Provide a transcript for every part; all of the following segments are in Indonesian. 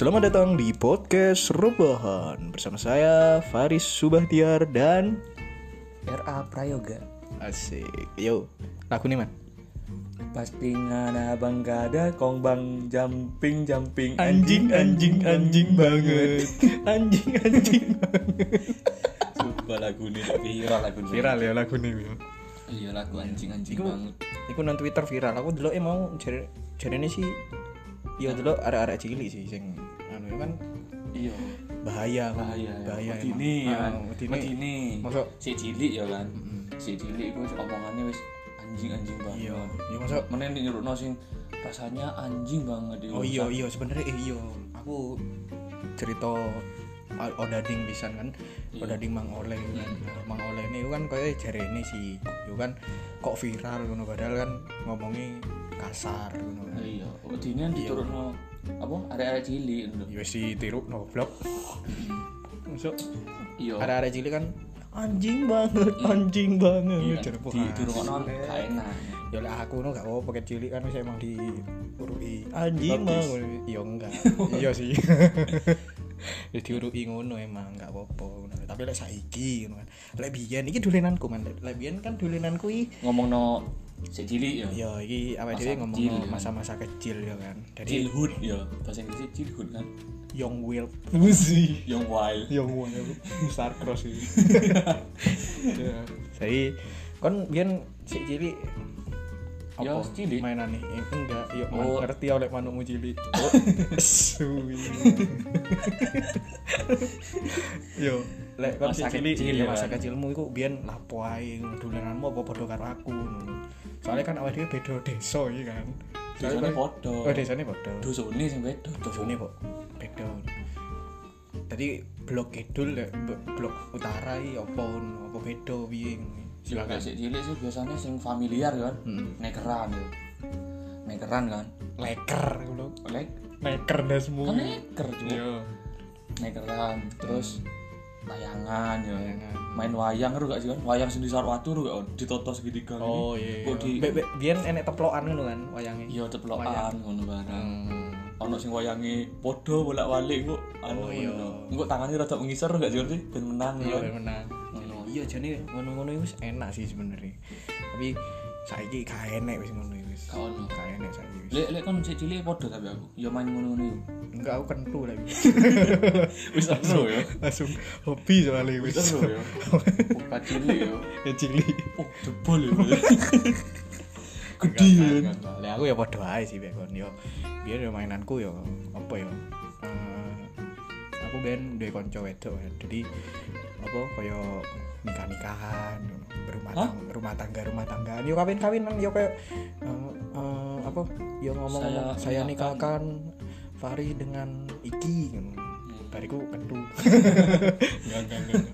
Selamat datang di podcast Rubahan Bersama saya Faris Subahtiar dan RA Prayoga. Asik. Yo, lagu nih man. Pasti ngana bang gada kong bang jumping jumping. Anjing, anjing, anjing banget Anjing, anjing. banget. Coba lagu ini viral lagu ini. Viral ya lagu nih. Iya lagu anjing anjing Iku, banget. iku nang Twitter viral. Aku dulu mau jare jarene sih Yo dulu arek-arek cilik sih sing anu ya kan. Iya. Bahaya bahaya bahaya bahaya ini ya kan Medini ini Masuk si cilik ya kan. Si cilik itu omongannya wis anjing anjing banget. Iya, iya masuk Menen di nyurukno sing rasanya anjing banget Oh iya iya sebenarnya eh, iya. Aku cerita odading pisan kan. Iya. odading mang oleh kan Nah, mang oleh ini kan kayak jarene sih itu kan. Kok viral ngono padahal kan ngomongnya kasar ngono. Iya ini kan diturunno apa? Area-area cilik ngono. ya si tiru no blok masuk. Iya. Ada-ada cilik kan anjing banget anjing banget. Iya Jadi, wah, di turunno gak enak. Ya lah aku no gak apa pakai cilik kan saya emang diurui anjing Bagus. banget. Iya enggak. Iya sih. Ya diurui ngono emang gak apa-apa tapi lek saiki ngono kan. Lek biyen iki dolenanku man. Lek biyen kan dolenanku iki ngomongno si cilik ya? Ya iki awake dhewe ngomong kecil, kan? masa-masa kecil ya kan. Jadi childhood ya bahasa Inggrisnya childhood kan? Young will. Sih young wild. Yang mau star cross ini saya kan biar si cilik Ya, cilik. mainan nih Eh, enggak. Yuk Oh. ngerti oleh manukmu cilik. Suwi. Yo lek kan si Masa cilik kecil ya masa kan? kecilmu iku biyen lapo ae dolenanmu apa padha karo aku soalnya kan awake dhewe beda desa iki kan Desane padha. oh desane padha dosone sing beda Dosone kok beda. Tadi blok kidul blok utara iki apa apa beda piye silakan Silakan. si cilik sih biasanya sing familiar kan Hmm. nekeran ya nekeran kan Leker ngono. lek Leker dasmu. kan neker juga Iya. nekeran terus layangan ya Layangan. main wayang ru gak sih kan wayang sing disar watu ru gak ditoto segitiga gini. Oh iya. kok di Be- be- biyen enek teplokan ngono kan wayange. iya ceplokan ngono barang Hmm. ono sing wayange podo bolak-balik kok anu Oh, iya. engko tangane rada ngisor gak sih sih ben menang Iya ya ben menang. Ngono. Iya jane ngono-ngono iku wis enak sih sebenarnya. Tapi saiki gak enek wis ngono wis. Gak ono. Gak enek saiki wis. lek lek kon sik cilik podo tapi aku ya main ngono-ngono iku Enggak aku kentu lagi. wis seru ya Langsung hobi soalnya wis seru ya buka cilik ya Ya cilik. oh jebol ya gede ya Lah aku ya padha ae sih kon yo. Biar yo mainanku yo apa yo. eh, aku ben duwe kanca wedok. Jadi apa kaya nikah-nikahan berumah Hah? tangga, rumah tangga rumah tanggaan yo kawin-kawinan yo kayak eh, eh, apa yo ngomong Saya saya, nikahkan. Fari dengan Iki. Bariku kentu. Enggak enggak enggak.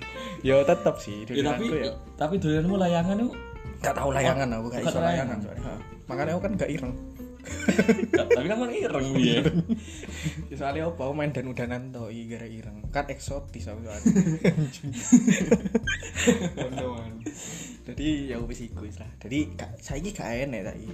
Yo tetep sih Ya, tapi ya. tapi dolenmu layangan itu Gak tahu layangan aku gak iso layangan. soalnya. Makanya aku kan gak ireng. tapi kan kan ireng dia Ya, soalnya apa aku main dan udanan to iki gara ireng. Kan eksotis aku soalnya. Jadi ya wis iku wis lah. Jadi gak saiki gak enek saiki.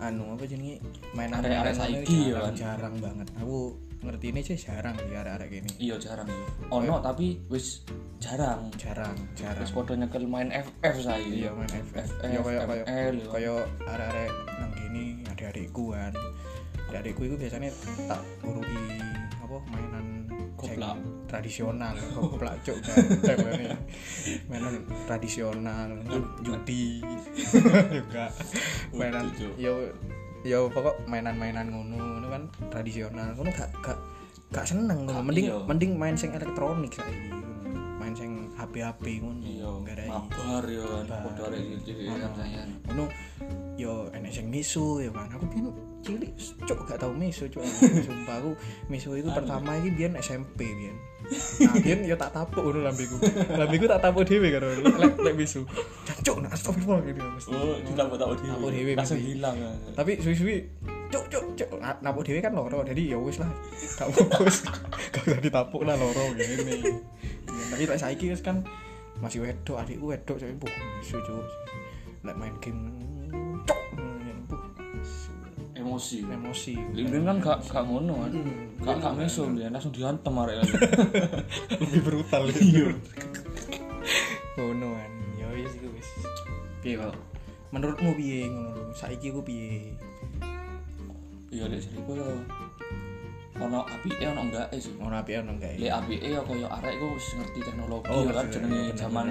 Anu apa jenenge mainan Arek-arek saiki ya kan? jarang banget. Aku ngerti ini sih jarang di arek-arek gini. iya jarang ya ono tapi wis jarang Jarang, jarang. wis podo nyekel main FF saya Iya main FF. FF, Ya kayak kayak ML, ya. kayak arek-arek nang gini adik-adikku kan. Adik-adikku itu biasanya tak urui apa mainan Koplak. tradisional, koplak cuk kan. Mainan tradisional, judi. Juga mainan yo yo pokok mainan-mainan ngono ngono kan tradisional. Ngono gak gak gak seneng ngono. Mending iya. mending main sing elektronik saiki. Main sing HP-HP ngono. iya mabar ya Mabar. podo arek cilik ngono yo enek sing misu ya kan aku biyen cilik cuk gak tau misu cuk sumpah aku misu itu pertama iki biyen SMP biyen biyen yo tak tapuk ngono lambeku. Lambeku tak tapuk dhewe karo lek lek misu cuk nah astagfirullah gitu. Mesti oh tahu dia Tahu dhewe. Langsung hilang ya. Tapi suwi-suwi cuk cuk cuk napuk dhewe kan loro jadi ya wis lah. Gak fokus. Gak usah ditapuk lah loro Ya, tapi lek saiki wis kan masih wedok adikku wedok saya buh misu cuk. Lek main game emosi. Emosi. Limbing kan gak gak ngono kan. Gak gak meso dia langsung dihantem arek lebih brutal iya. Ngono kan. Ya wis iku wis. Piye kok menurutmu piye ngono lho? Saiki ku piye? Iya lek seriku yo. Ono apike ono enggak sih. Ngono apike ono enggak lek apike ya koyo arek ku wis ngerti teknologi Oh, kan jenenge zaman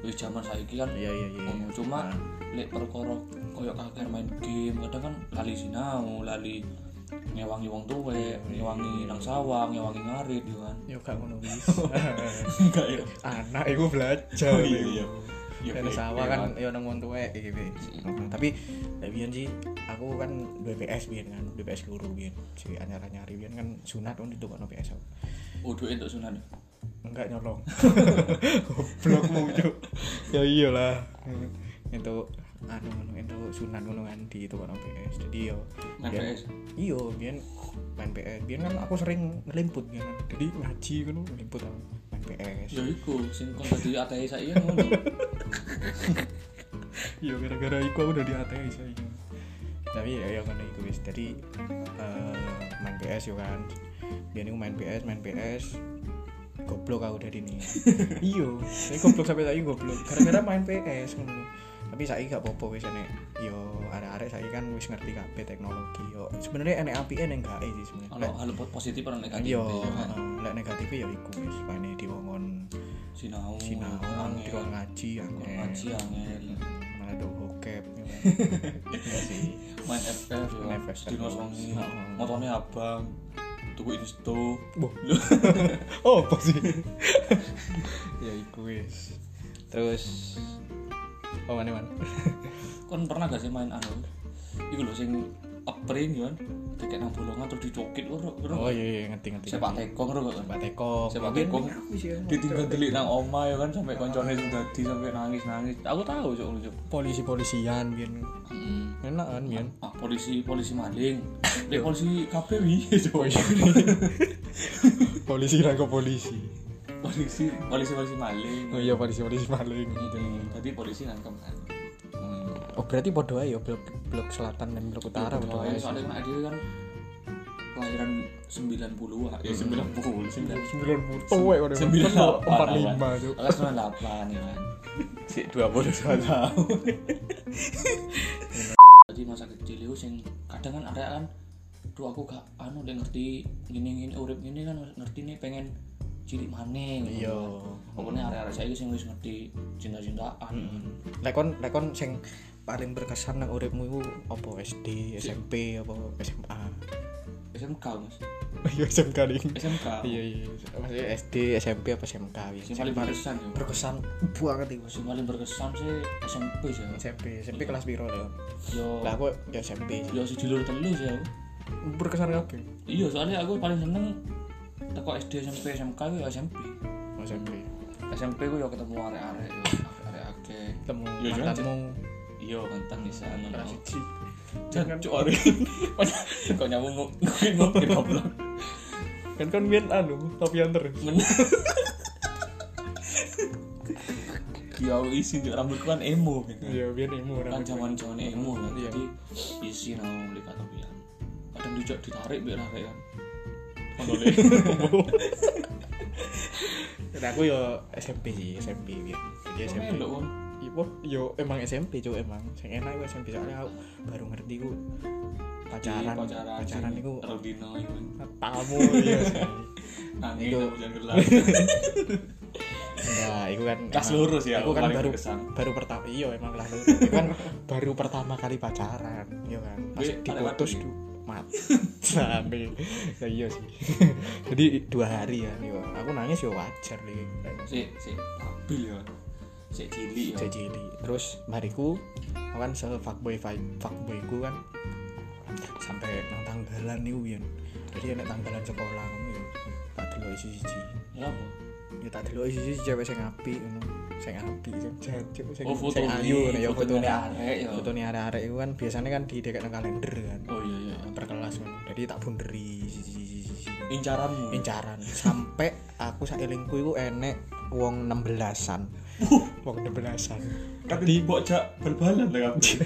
wis zaman saiki kan. Iya iya iya ngono cuma lek perkara koyo kakek main game kadang kan lali sinau lali ngewangi wong tuwek ngewangi nang sawah ngewangi ngarit yo kan yo gak ngono wis enggak ya anak iku belajar Oh, iya, iya. Iya, sawah kan yo nang wong tuwek iki wis. Tapi lek biyen sih aku kan duwe PS biyen kan, duwe PS loro biyen. Si anyar-anyari biyen kan sunat kan ditukokno PS aku. oh duit untuk sunan Enggak nyolong. Goblokmu, Cuk. Ya iyalah. Itu anu ngono itu sunat ngono kan ditukokno PS. Jadi yo PS? Iya, biyen main PS. Biyen kan aku sering ngelimput kan. Jadi ngaji kan ngelimput aku main PS. ya iku sing kon dadi ATE saiki kan ngono Iya gara-gara iku aku udah di ATS saiki. Tapi ya ya kan iku wis. Jadi eh, main PS yo kan. Iku main PS, main PS. Goblok aku dari ini. iya, saya goblok sampai saiki goblok. Gara-gara main PS ngono. Tapi saiki gak apa-apa wis enek. Yo arek-arek saiki kan wis ngerti kabeh teknologi. Yo. Sebenarnya enek apike ning sih ono sebenarnya. hal positif ono negatif kan heeh. lek negatifnya ya iku wis. Paine diwongon sinau sinau, dikon ngaji, angel. ngaji angel. Malah do bokep. Iya sih. Main FF Main FF. dino songi abang tuku insto oh apa sih? Ya iku wis. Terus oh mana man kon pernah gak sih main anu? Iku lho sing upring ya kan kayak nang bolongan terus dicokit ora oh iya iya ngerti ngerti sepak tekong ora kok. Sepak tekong. Sepak tekong. ditinggal delik nang oma ya kan sampai koncone sing dadi sampai nangis nangis aku tahu cok lu cok polisi polisian biyen enak kan biyen ah, polisi polisi maling. Lek polisi kabeh wi cok polisi rangkap polisi polisi polisi polisi maling. Oh iya polisi polisi maling. Gitu. Tadi polisi nangkep kan. Oh berarti aja ya blok blok selatan dan blok utara podo Soalnya aja soalnya kan dia kan kelahiran 90 ah. Ya 90, 90. sembilan. Puluh tuwek udah Sembilan delapan, empat lima tuh Kelas 98 ya kan. Si 22 tahun. Jadi masa kecil itu sing kadang kan ada kan Duh aku gak anu udah ngerti gini-gini urip gini kan ngerti nih pengen cilik gitu Iya. kan. Pokoknya area-area saya sing wis ngerti cinta-cintaan. lekon lekon sing paling berkesan nang uripmu iku apa SD SMP apa SMA SMK Mas. iya SMK nih SMK. iya iya maksudnya SD SMP apa SMK ya Sing paling berkesan ya. berkesan banget itu Sing paling berkesan sih SMP sih. SMP SMP kelas piro lho Yo lah aku ya SMP yo si dulur telu sih aku. berkesan kabeh Iya, soalnya aku paling seneng teko SD SMP SMK ku ya SMP. Oh, SMP SMP ku ya ketemu arek-arek yo arek akeh. temu jangan mantanmu Iya, mantan kelas ngono. siji Jangan cuk arek. Kok nyamuk ngomong goblok. kan kan biyen anu topian terus Bener. Ya isi Cuk. rambutku kan emo gitu. iya biyen emo Kan orang zaman-zaman emo kan. Jadi isi nang beli kata pian. Kadang dijak ditarik biar arek kan. Ondole. Dan aku yo SMP sih SMP biyen jadi SMP. Ibu, yo emang SMP cuk emang. Sing enak iku SMP soalnya aku baru ngerti ku pacaran. pacaran Pacaran sing iku Rodino iku. tamu iya sih. Nangis aku jangan gelar. Enggak, itu kan Kelas emang- lurus ya, Aku kan baru berkesan. baru pertama iya emang kelas lurus. Itu kan baru pertama kali pacaran, iya kan. Pas diputus ada mat. Sampai ya iya sih. Jadi dua hari ya, yo. Aku nangis yo wajar nih. si si labil ya si cilik ya Jadi terus bariku aku kan se fuckboy fuckboy ku kan sampai nang tanggalan nih Wian. Jadi enak tanggalan sekolah kamu ya. Tak delok isi-isi. ya apa Ya tak delok isi-isi cewek sing apik ngono. Sing apik sing jancuk sing oh foto sing ayu ya fotone arek ya fotone arek-arek itu kan biasanya kan di dekat kalender kan. oh iya Jadi tak bunderi incaranmu Incaran. Sampai aku sak elingku iku enek wong 16-an wong 16-an Tapi mbok jak bal-balan lah kabeh.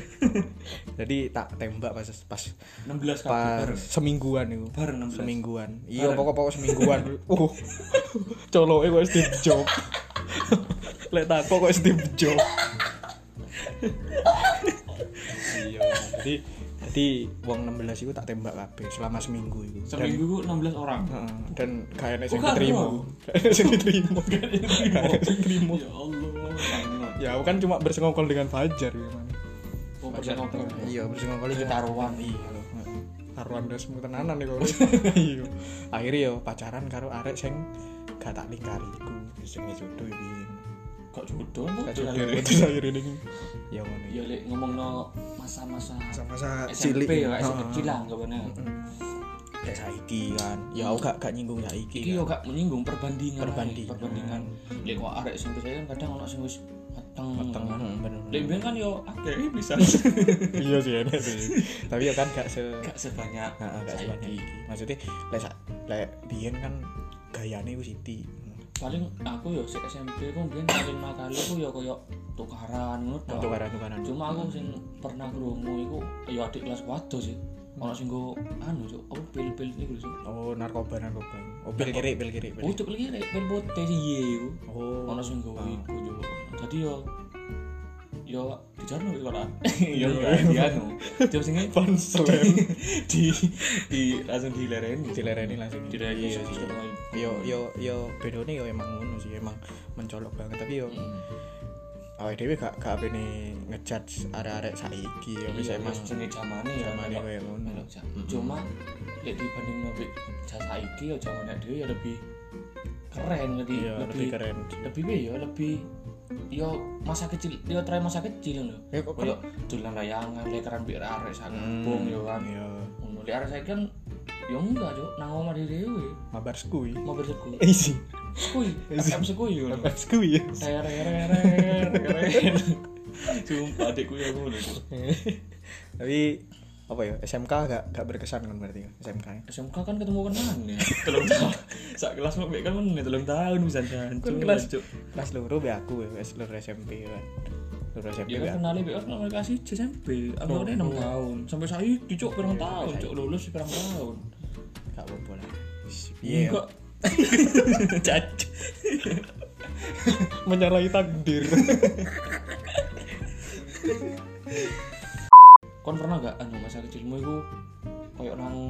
jadi tak tembak pas pas 16 kabeh semingguan itu Bareng 16. semingguan. Iya Bareng. pokok pokok semingguan. Uh. Coloke kok Steve Jobs lek tako kok Steve Jobs iya jadi jadi wong 16 itu tak tembak kabeh selama seminggu itu Seminggu ku 16 orang. Heeh, dan gak enak sing diterima sing diterima sing diterima Ya Allah, ya aku kan cuma bersengokol dengan Fajar gimana Oh, bersengokol. iya bersengokol dengan Taruhan. iya taruhan resmu tenanan nih kok iya. Akhirnya yo pacaran karo arek sing gak tak lingkari iku. Sing jodoh iki. Kok jodoh? Gak jodoh akhirnya ya ngono. Ya lek ngomongno masa-masa masa-masa cilik ya, SMP Heeh. kecil lah anggapannya. kayak saiki kan ya aku gak gak nyinggung saiki Iki kan. yo gak menyinggung perbandingan. Perbandingan. Perbandingan. Lek kok arek SMP saya kan kadang ono sing wis mateng. Mateng, kan. heeh, bener. Lek biyen kan yo akeh bisa. iya sih enak sih tapi ya kan gak se Gak sebanyak Nah, gak sebanyak iki. Maksudnya lek lek biyen kan gayane ku Siti. Paling aku yo sik SMP ku biyen paling nakal ku yo koyo tukaran ngono tok. Tukaran-tukaran. Cuma aku sing pernah krungu iku yo adik kelas waduh sih. Ono sing go anu cuk, apa pil-pil niku lho. Oh, narkoba narkoba. Oh, pil kiri, pil kiri. pil Oh, kiri. lagi rek pil bote sih ye iku. Oh. Ono sing go iku cuk. Jadi yo yo dijarno wis ora. Iya, Yo iya. di anu. Jam sing Panselen. di di langsung dilereni. Dilereni langsung. Dilereni sih. iya. Yo yo yo bedone yo emang ngono sih, emang mencolok banget tapi yo Hmm. awake dhewe gak gak apene ngejudge arek-arek saiki yo wis emang jenenge zamane ya. zamane koyo ngono. jam. Cuma lek dibanding nobek jasa iki ya zamane dhewe ya lebih keren lebih lebih keren. lebih ya lebih yo masa kecil yo try masa kecil lho Ya kok koyo dolan layangan lek keren biar arek sak kampung yo kan Iya. ngono lek arek saiki kan yo enggak cuk nang omah dhewe Mabar skui. mau berseku Isi. skui FM skui yo Mabar skui. ya. Sumpah adikku ya ngono. Tapi apa ya? SMK gak gak berkesan kan berarti SMK -nya. SMK kan ketemu kan ya? Telung tahun. Sak kelas mau kan meneh telung tahun bisa Kan kelas Cuk. kelas loro be aku ya kelas loro SMP kan loro SMP ya be kan aku. kenal BO kan nomor kasih SMP aku Oh, kan 6 oh. tahun. Sampai saiki cuk pirang tahun saiki. cuk. Lulus pirang tahun. Gak apa-apa lah. Iya. Enggak. Cac menyalahi takdir kon pernah gak anu masa kecilmu itu kayak nang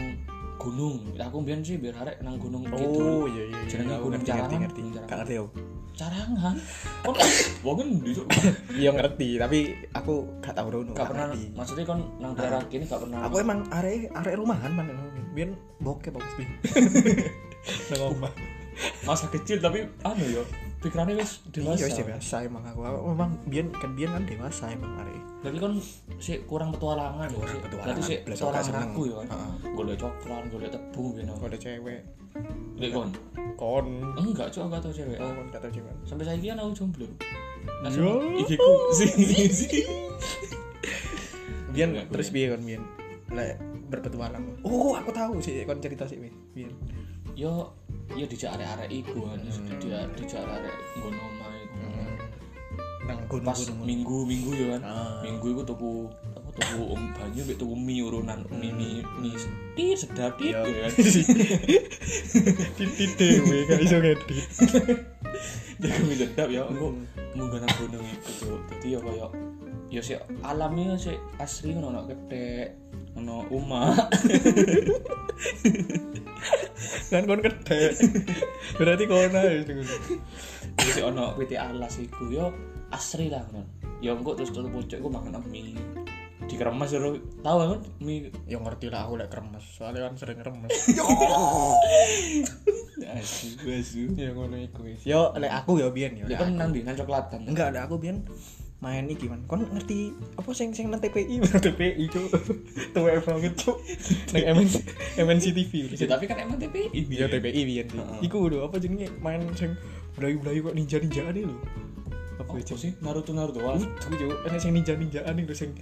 gunung? Aku biyen sih biar arek nang gunung gitu oh iya iya iya Jenenge Aku gunung ngerti ngerti ngerti. Gak ngerti aku. Carangan? Kon wong kan besok iya ngerti tapi aku gak tau rono gak pernah ngerti. maksudnya kon nang daerah kini gak pernah. Aku emang arek arek rumahan man. Biar bokep aku pasti nang omah masa kecil tapi anu yo pikirannya wis iya dewasa wis dewasa emang aku memang biar kan biar kan dewasa emang arek Berarti kan si kurang petualangan ya, Kurang si. petualangan, Berarti si petualangan aku ya kan. Golek coklat, golek tepung gitu. ada cewek Lek kon. kon Enggak, cok enggak tau cewek. oh kon gak tau cewek Sampai saiki kan aku jomblo. Nah, Yo. iki ku sih sih. Bian Enggak, terus biar kan Bian lek berpetualang oh aku tahu sih kon cerita sih Bian Yo yo dijak arek-arek iku kan. Hmm. Dijak arek nggono omah iku. nang Pas gunung-gunung minggu-minggu ya kan. Ah. Minggu iku tuku apa tuku om banyu mek tuku mie urunan mie mie mie tit sedap tit Yo. gitu kan. titit dewe gak iso ngedit Jago mie sedap ya engko munggah nang gunung iku tuh. Dadi ya koyo ya sih alamnya sih asri ngono ono kethek ono omah kan kon kedek. Berarti kon ae sing ngono. Terus sih ono witi alas iku yo asri lah kan. Ya engko terus terus pucuk iku makan mie. Dikeremas yo tahu kan mie. Ya ngerti lah aku lek kremes. Soalnya kan sering kremes. Asu asu. ya ngono iku yo lek aku ya Bian ya Ya lek kan nang ndi? Nang coklatan. enggak ada aku Bian main iki man kon ngerti apa sing sing nang TPI TPI cuk tuwek banget cuk nang MNC MNC TV Ya, tapi kan emang TPI. Iya TPI biyen sih. Heeh. Iku lho apa jenenge main sing belayu-belayu kok ninja-ninjaan lho. Apa jenenge? sih Naruto Naruto wah. Udah yo, ana sing ninja-ninjaan iki lho sing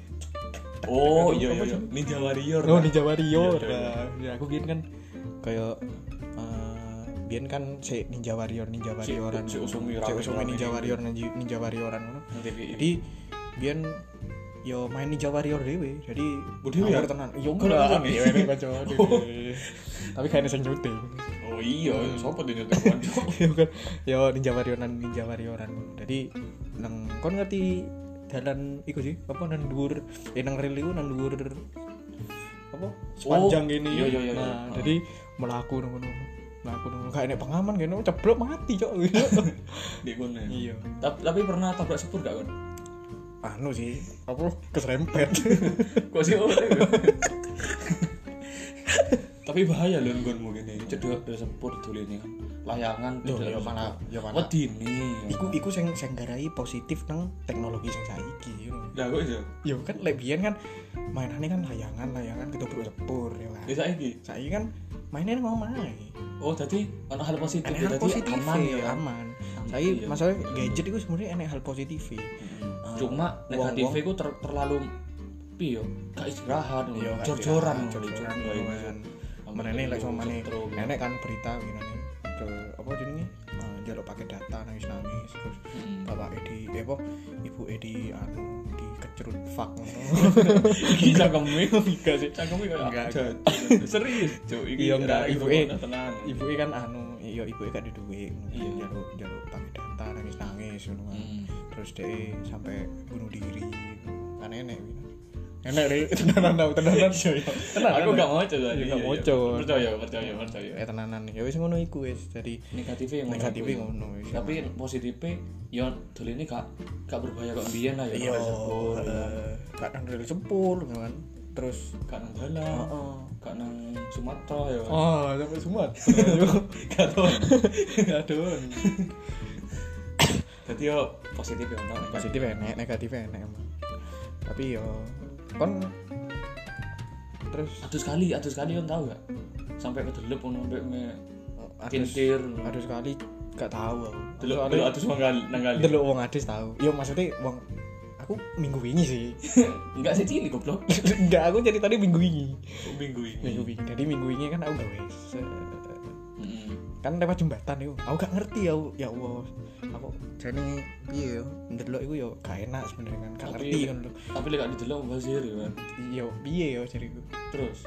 Oh iya iya iya. Ninja Warrior. Oh. Ninja Warrior. Iya, iya, iya. Nah, Ya aku biyen kan kayak biyen kan si Ninja Warrior Ninja Si- Warrioran. si Usumi si Usumi Ninja. Warrior Ninja, Ninja Warrioran ngono. Jadi biyen yo main Ninja Warrior dewe jadi Oh, dhewe ya? tenan. Yo Kok enggak. kancane? yo ini kanca dhewe. tapi kayaknya sing nyuting Oh iya, sopo dene nyetel konco. yo kan yo Ninja Warrioran Ninja Warrioran. Jadi nang kon ngerti dalan iku sih? Apa nang dhuwur eh nang rel iku nang dhuwur apa sepanjang ini iya, iya, iya, nah iya. jadi melaku nang ngono melaku nang kayak nek pengaman kene ceblok mati cok Di kono. ya. iya Tapi, tapi pernah tabrak sepur gak kan? anu sih apa keserempet Kok sih oh, Tapi bahaya lho nggonmu gini. Cedok dari sepur dulu ini kan. Layangan Loh, cedok ya sepur. ya malah Wedine. iku iku sing sing garai positif nang teknologi sing saiki you know. Lah kok iso? yo kan lek biyen kan mainannya kan layangan layangan ketubuk sepur ya kan Ya saiki. saiki kan mainnya nang omah Oh, tadi ono hal positif. enak ya, hal positif aman ya. aman saya iya. masalah gadget itu sebenarnya enak hal positif Mm. Cuma negatifnya itu ter- terlalu piye yo? Gak istirahat, Iya, jor-joran, jor-joran, Iya, iya. mana nih lek ketemu sama nih gitu. enak kan berita gini nih ke apa jenenge uh, jaluk pakai data nangis nangis terus Mm. bapak edi eh apa ibu edi anu dikecrut fak ngono Iki cangkeme enggak sih, cangkeme kayak Enggak, enggak. Serius, Cuk. Iki Iya, enggak, ra- ibu E. kan anu iya ibu kan di duit Iya. jaluk jaluk pakai data nangis nangis ngono kan Hmm. terus dia sampai bunuh diri kan enek gitu enek deh tenanan tau tenanan tenanan Aku gak mau coba. Iya, gak maca. Percaya, percaya, percaya. eh tenanan ya wis ngono iku wis jadi Negatifnya yang negatifnya iku. ngono Tapi positifnya ya dulu ini gak gak berbahaya kok biyen lah ya. iya Gak sepur, ya. kadang dari sepul ya kan terus Gak nang heeh gak nang Sumatera ya. oh sampai sumat Gak tau. adon Jadi yo positif ya positif enek negatif enek emang tapi yo kon terus Aduh sekali, aduh sekali kan tau gak? Sampai kedelep ngono sampai me adus kintir. adus sekali gak tahu aku Delok delok atus manggal nang kali. delok wong adus tahu yo maksudnya wong aku minggu wingi sih Enggak sih cilik goblok. enggak aku jadi tadi minggu wingi Minggu ini. minggu wingi jadi minggu wingi kan aku gawe. Kan lewat jembatan itu. Aku gak ngerti ya ya Allah. Aku jadi iya yo ndelok iku yo gak enak sebenarnya kan. Gak Tapi- ngerti kan lho Tapi lek gak didelok bazir ya kan. yo piye yo jariku? Terus?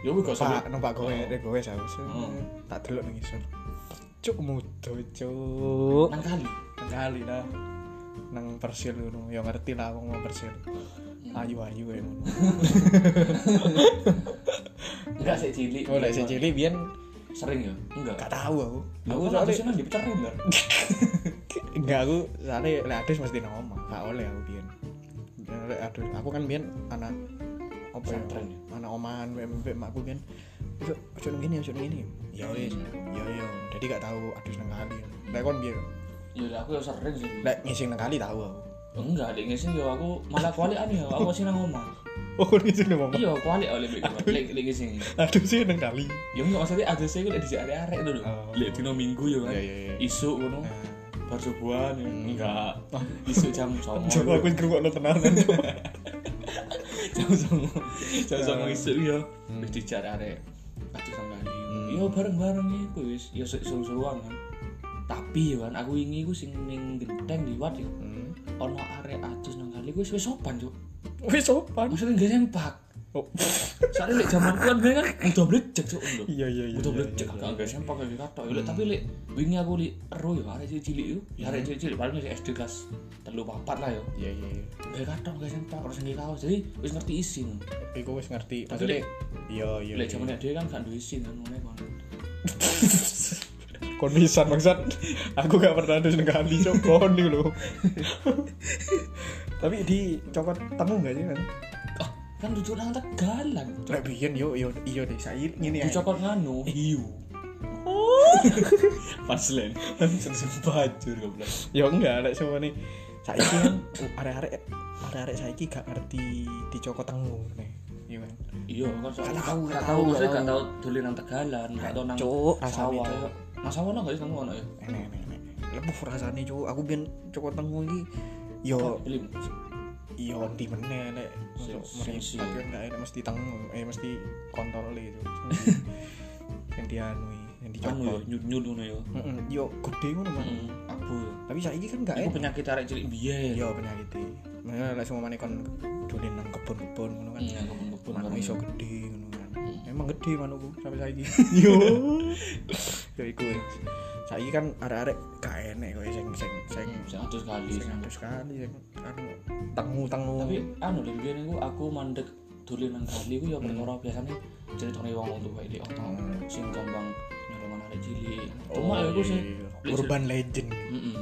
Ya wis gak sampe pak numpak gowe dek gowe aku Hmm. tak delok nang isor cuk mudo cuk. Nang kali. nang kali lah. Nang persil ngono. Ya ngerti lah wong mau persil. Ayu ayu kayak ngono. Enggak sih cilik. oh lek sing cilik biyen Sering ya? Enggak. gak tahu aku Aku aku soalnya sih dipecar ular. enggak aku soalnya lek adus mesti nang omah gak oleh aku biyen lek adus aku kan biyen anak apa ya ya? anak omahan mbek makku biyen ojo ojo nang gini ojo nang gini ya wis ya ya jadi gak tahu adus nang kali lek kon biyen Ya aku ya sering sih. lek ngising nang kali tahu aku Enggak, dek ngisi ya aku malah kuali aneh ya. Aku sih nang omah. oh kon ngising nang omah Iya, kuali oleh lek lek lek ngisi. adus sih nang kali Ya enggak maksudnya ada sih lek di arek-arek dulu. Oh. Lek dino minggu ya kan. Iya, iya, iya. Isuk ngono. Bar subuhan ya. Enggak. Isuk jam 09.00. Coba aku ngrungokno tenanan. jam 09.00. Jam 09.00 isuk ya. Wis dijak arek. Aduh sampe Iya bareng-bareng iku wis ya seru-seruan kan. Tapi ya kan aku wingi iku sing ning genteng liwat ya. Hmm. Ono arek atus nang kali wis wis sopan, Cuk. Wis sopan. Maksudnya gak sempak. Oh. Soalnya lek zaman kan gue kan udah blecek cuk lho. Iya iya iya. Udah iya, blecek iya, agak iya. agak sempak kayak katok. Lek tapi lek wingi aku li ero ya arek cilik itu. Ya arek cilik paling masih SD kelas 3 4 lah ya. Iya iya iya. Gak katok gak sempak terus nggih kaos. Jadi wis ngerti isin. Iku wis ngerti. Tapi Maksudnya lek- iya iya. Lek iya. zaman dia kan gak duwe isin kan ngene kan. kon pisan maksud. Aku gak pernah ada nang kali cok kon lho. Tapi di cokot temu gak sih kan? Ah, kan duduk nang tegalan. Lek biyen yo yo iya deh saya ngene ya. Dicokot nganu hiu. Paslen. Langsung bajur goblok. Ya enggak lek semua nih. Saiki kan arek-arek arek-arek saiki gak ngerti dicokot tengu nih. Iya kan. Iya, kan soalnya Gak tahu, gak gak tahu, maksudnya gak gak tahu dolen nang Tegalan, gak tahu nang Cuk, sawah. Nang sawah nang gak sih kamu ono ya? Enek enek. Lepuh rasane cuk. Aku biyen cokot tengu iki yo. Beli iya ndi meneh nek? Gak enak mesti tengu eh mesti kontol itu yang dianui yang anu dicopot ya nyut-nyut ngono Heeh, yo gede ngono. Heeh, abu tapi saiki kan gak iku enak. penyakit arek cilik biyen yo. Penyakit Makanya lek semua kon dolen nang kebun-kebun ngono kan. Iya, bareng. iso gede ngono. Emang gede manukku sampai saiki. Yo. Yo iku saiki kan arek-arek gak enek kowe sing sing sing sing kali sing anu sekali sing anu tengu-tengu. Tapi anu lho biyen iku aku mandek dolen nang kali iku ya perkara biasane ceritane wong tuwa iki ono sing gampang nyolongan arek cilik. Cuma ya iku sih iya. urban legend.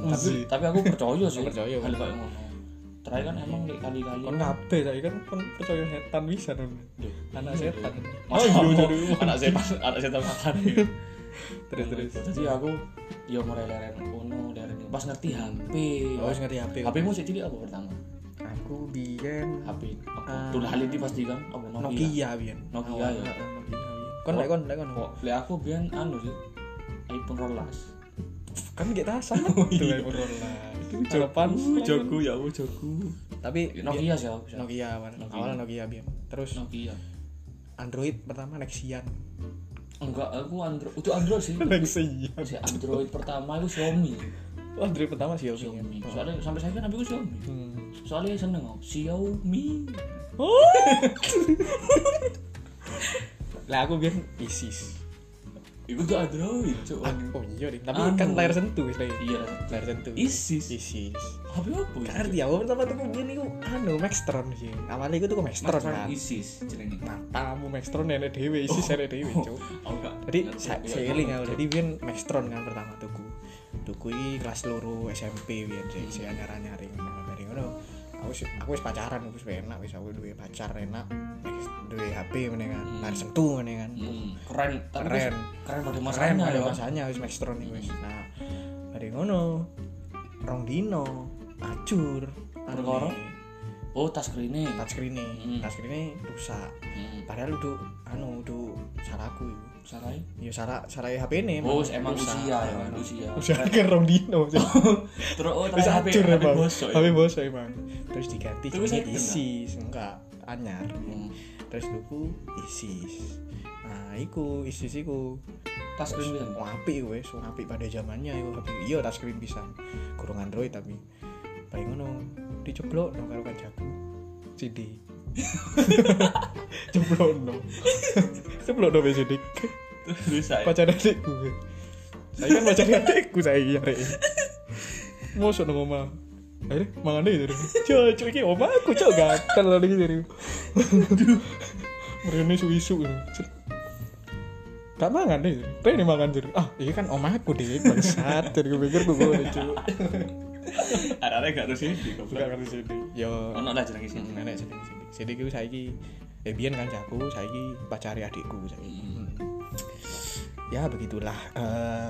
Oh, tapi tapi aku percaya sih Percaya, hal kayak ngono terakhir kan emang di kali kali kan ngape tadi kan kon percaya setan bisa non anak setan. Oh iya, oh, iya. jadi anak setan anak setan makan. Terus terus. Jadi aku yo mulai dari kono dari pas ngerti HP oh ngerti HP HP mu sih cilik apa pertama? Aku biyen. HP aku ah. tuh hal ini pasti kan? Nokia? Biyen. Nokia ya. Kon lek kon lek kon. Kok lek aku biyen anu sih iPhone 12 kan gak tahu sama oh, iya. iPhone 12 Aduh, Harapan ya wo jago Tapi iya. Nokia sih. Nokia, Nokia. Nokia biar. Terus Nokia. Android pertama Nexian. Enggak, aku Android. Itu Android sih. Nexian. Android pertama aku Xiaomi. Oh, Android pertama Xiaomi. Ya? Xiaomi. Ya? Soalnya sampai saya kan aku Xiaomi. Hmm. Soalnya seneng oh. Xiaomi. Oh. lah aku biar Isis itu tuh Android cuk. Oh iya deh tapi Anu. kan layar sentuh layar iya. Layar sentuh. Isis. Isis. HP apa Gak ngerti aku pertama tuh biyen iku anu Maxtron sih. Awalnya iku tuh Maxtron kan. Isis jenenge matamu Maxtron nenek dewe Isis nenek dewe cuk. Oh enggak. Jadi saya seiling aku. Jadi biyen Maxtron kan pertama tuku. Tuku iki kelas loro SMP biyen sih saya nyara nyaring dari ngono wis aku wis pacaran aku wis enak wis aku duwe pacar enak duwe HP meneh kan layar sentuh meneh kan. Hmm, keren tapi Keren. keren pada keren masanya ada ya masanya wis Maxtron iki wis. Nah dari ngono rong dino acur Perkara? Oh touchscreen ini touchscreen Hmm. touchscreen ini rusak hmm. padahal udah anu udah salahku iku sarai ya salah salah HP ini oh emang usia ya kan usia usia kan rong dino terus oh terakhir HP acur HP emang. bosok ya HP bosok emang. Terus diganti Terus Isis, enggak anyar. Hmm. Terus tuku Isis. Nah, iku Isis iku touchscreen bisa apik wah apik pada zamannya iku HP. Iya touchscreen bisa. Kurang Android tapi bayi ngono diceblok no karo kancaku. CD. Ceblok no. Ceblok no wis terus saya Pacar adikku. Saya kan pacar adikku saya iya rek. Mosok nang omah. Akhirnya mangan deh dari. Cok, iki omah aku cok gatel lagi dari. Mereka isu-isu. Cet. Gak mangan deh. Rene mangan jadi. Ah, ini kan omahku deh bangsat. Jadi gue pikir gue gue cok. ada gak harus ini Gak ngerti sih. Yo, ono lah jenenge sini nenek sedih sedih. Sedih gue saiki. Eh biyen kan jago, saiki pacari adikku saiki. Hmm. ya begitulah eh,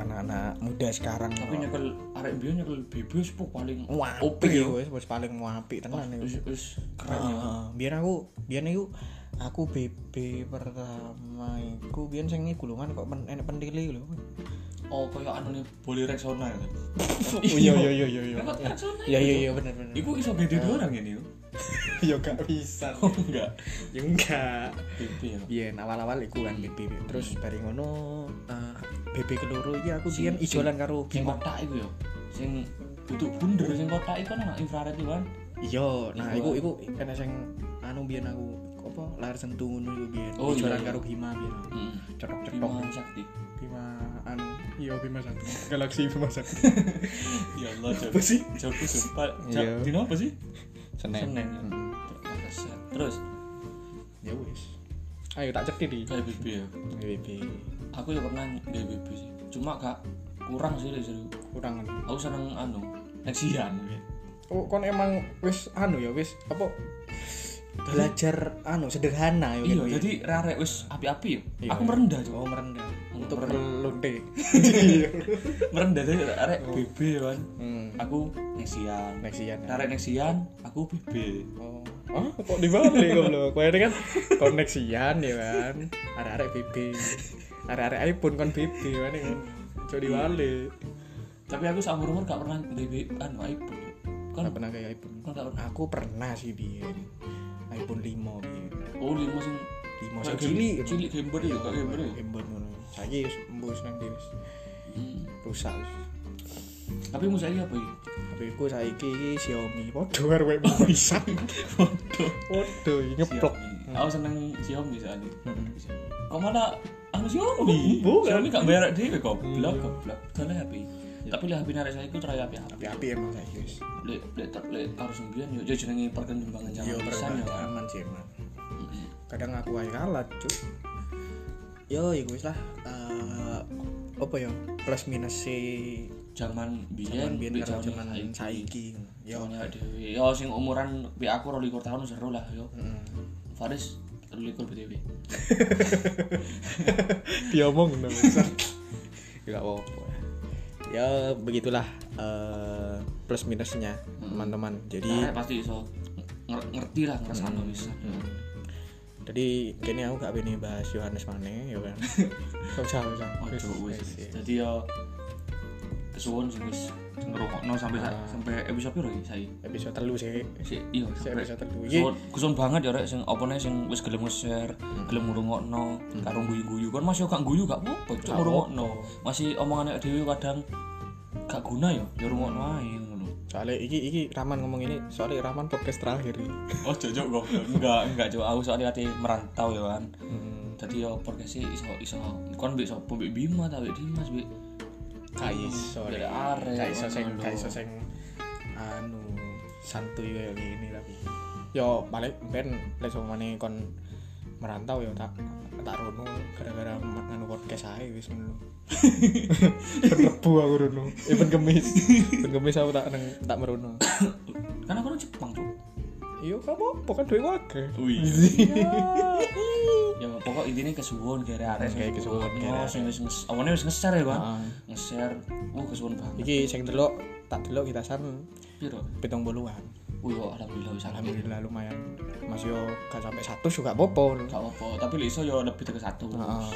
anak-anak muda sekarang tapi nyekel arek biyen nyekel bebas po paling OP wapi ya wis wis paling wapi tenan wis iku. wis keren ya biar aku biar aku aku BB pertama iku biar sing iku kan kok men, enek pentile lho. oh kayak anu nih boleh Rexona ya Oh iya iya iya iya iya. Kan Iya iya iya bener bener. Iku iso gede dua orang ini ya gak bisa. Oh enggak Ya enggak. BB ya Biyen awal-awal iku kan BB terus bari ngono eh, BB keloro iki aku biyen ijolan karo Sing kotak iku ya Sing duduk bunder sing kotak iku kan anak infrared itu kan Iya, nah Iku, iku iku kena sing anu biyen aku apa layar sentuh ngono iku biyen. Oh, iya, iya. karo Bima biyen. Hmm Cetok-cetok. Bima Sakti Bima anu iya Bima Sakti. Galaxy Bima Sakti. Ya Allah Apa sih? Joko sumpah Iya. Dino apa sih? Senin. Senin ya Mm. Pantesan. Terus Ya wis. Ayo tak cek di kayak BB ya BB. Aku ya pernah nge BB sih Cuma gak kurang sih seru Kurang. Aku seneng anu Nexian Oh, kon emang wis anu ya wis apa belajar anu sederhana ya Iya kan, jadi rare wis api-api ya Iya, Aku iya. merendah oh cuma merendah untuk melonte. Merendah jadi rare BB kan Hmm. Aku Nexian Nexian. ya. Rare Nexian Aku BB Oh, oh kok dibalik goblok. Kowe ini kan koneksian ya kan. Arek-arek BB. Arek-arek iPhone kon BB kan kan. Coba dibalik. Tapi aku seumur umur gak pernah BB anu iPhone Kan Gak pernah kayak iPhone. kan gak pernah Aku pernah sih biyen. iPhone 5 biyen. Oh lima sing 5 sing cilik cilik gambar ya kok gambar ya Embon ngono. Saiki wis mbus nang wis Hmm. rusak tapi ini apa ya HP ku saiki iki Xiaomi. Padha karo bisa. foto Padha iki ngeplok. Aku seneng Xiaomi soalnya kok malah anu Xiaomi. Xiaomi gak bayar dhewe kok blok goblok kalau HP tapi lah narik saya itu terakhir HP HP Api-api emang saiki wis. lek lek ter- lek karo sembilan yo yo jenenge perkembangan Yo zaman pisan yo kan aman sih emang. Kadang aku ae kalah, Cuk. Yo, iku wis lah. Eh, apa ya? Plus minus si zaman biyen biyen karo zaman saiki. Yo. Yo dhewe. Yo sing umuran bi aku 22 tahun seru lah yo. Heeh. Faris 23 BTW. diomong bisa ya gak apa-apa ya begitulah eh, plus minusnya teman-teman jadi Jadi pasti iso nger- ngerti lah ngrasakno bisa. hmm, jadi kini aku gak pengen bahas Yohanes mana ya kan wis. Wis, ya. Kesuwun sing wis ngrungokno sampai sa- Ah. sampai episode piro iki saiki? episode telu sih Si iya sampai episode telu iki Kesuwun kesuwun banget ya rek sing opone sing wis gelem nge-share, gelem ngrungokno karo guyu-guyu. Kan masih gak guyu gak apa-apa, cuk Gak ngrungokno. Masih omongan nek dhewe kadang gak guna ya, ya rungokno ae ngono. soalnya iki iki Raman ngomong ini soalnya Raman podcast terakhir iki. Oh, cocok kok. Enggak, enggak cuk. Aku soalnya ati merantau ya kan. hmm, Jadi yo podcast iso iso kon mbek sapa mbek Bima ta mbek Dimas mbek gak iso Dari Rek. arek, gak iso sing ngono gak lho. iso sing anu santuy kayak gini tapi yo balik ben lek mana kon merantau ya tak tak rono gara-gara anu podcast ae wis ngono rebu aku rono eh ben kemis ben kemis aku tak nang tak merono Kan aku orang Jepang, Cuk. Iya gak apa-apa kan duwe wake Oh iya. ya pokok intinya kesuwun kira arek Kayak kesuwun kira Oh, sing wis nges- awalnya wis nge-share ya, Bang. Heeh. Nge-share. Oh, kesuwun banget. iki sing delok tak delok kita san Piro? pitung puluhan Oh, iya, alhamdulillah wis alhamdulillah. lumayan mas yo gak sampai satu juga apa-apa Gak apa, tapi lek iso yo lebih dari satu. Heeh.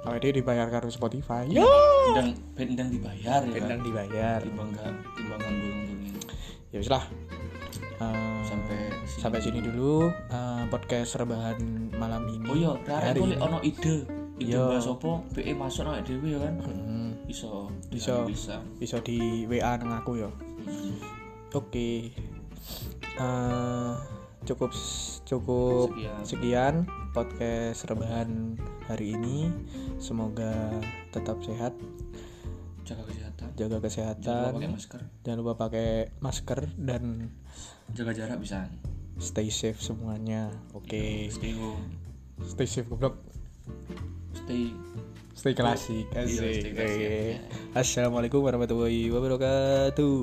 awake dhewe dibayar karo Spotify yo Ndang ben ndang dibayar ya. Bendang dibayar Timbang gak timbang ini. ya wis lah Eh, Sampai sini. sampai sini dulu eh, podcast rebahan malam ini Oh iya, Hari ini. ono ide. Ide Iya. bahas apa? BE masuk nang dhewe ya kan. Hmm, Iso. Iso. Bisa. bisa di WA nang aku ya Hmm. oke Eh, cukup cukup Sekian. sekian podcast rebahan hari ini semoga tetap sehat Jaga kesehatan. jaga Jangan lupa kesehatan pakai masker. jangan lupa pakai masker dan Jaga jarak bisa. stay safe semuanya oke Stay home. stay safe goblok Stay stay klasik Iya, asik stay klasik. Oke. assalamualaikum warahmatullahi wabarakatuh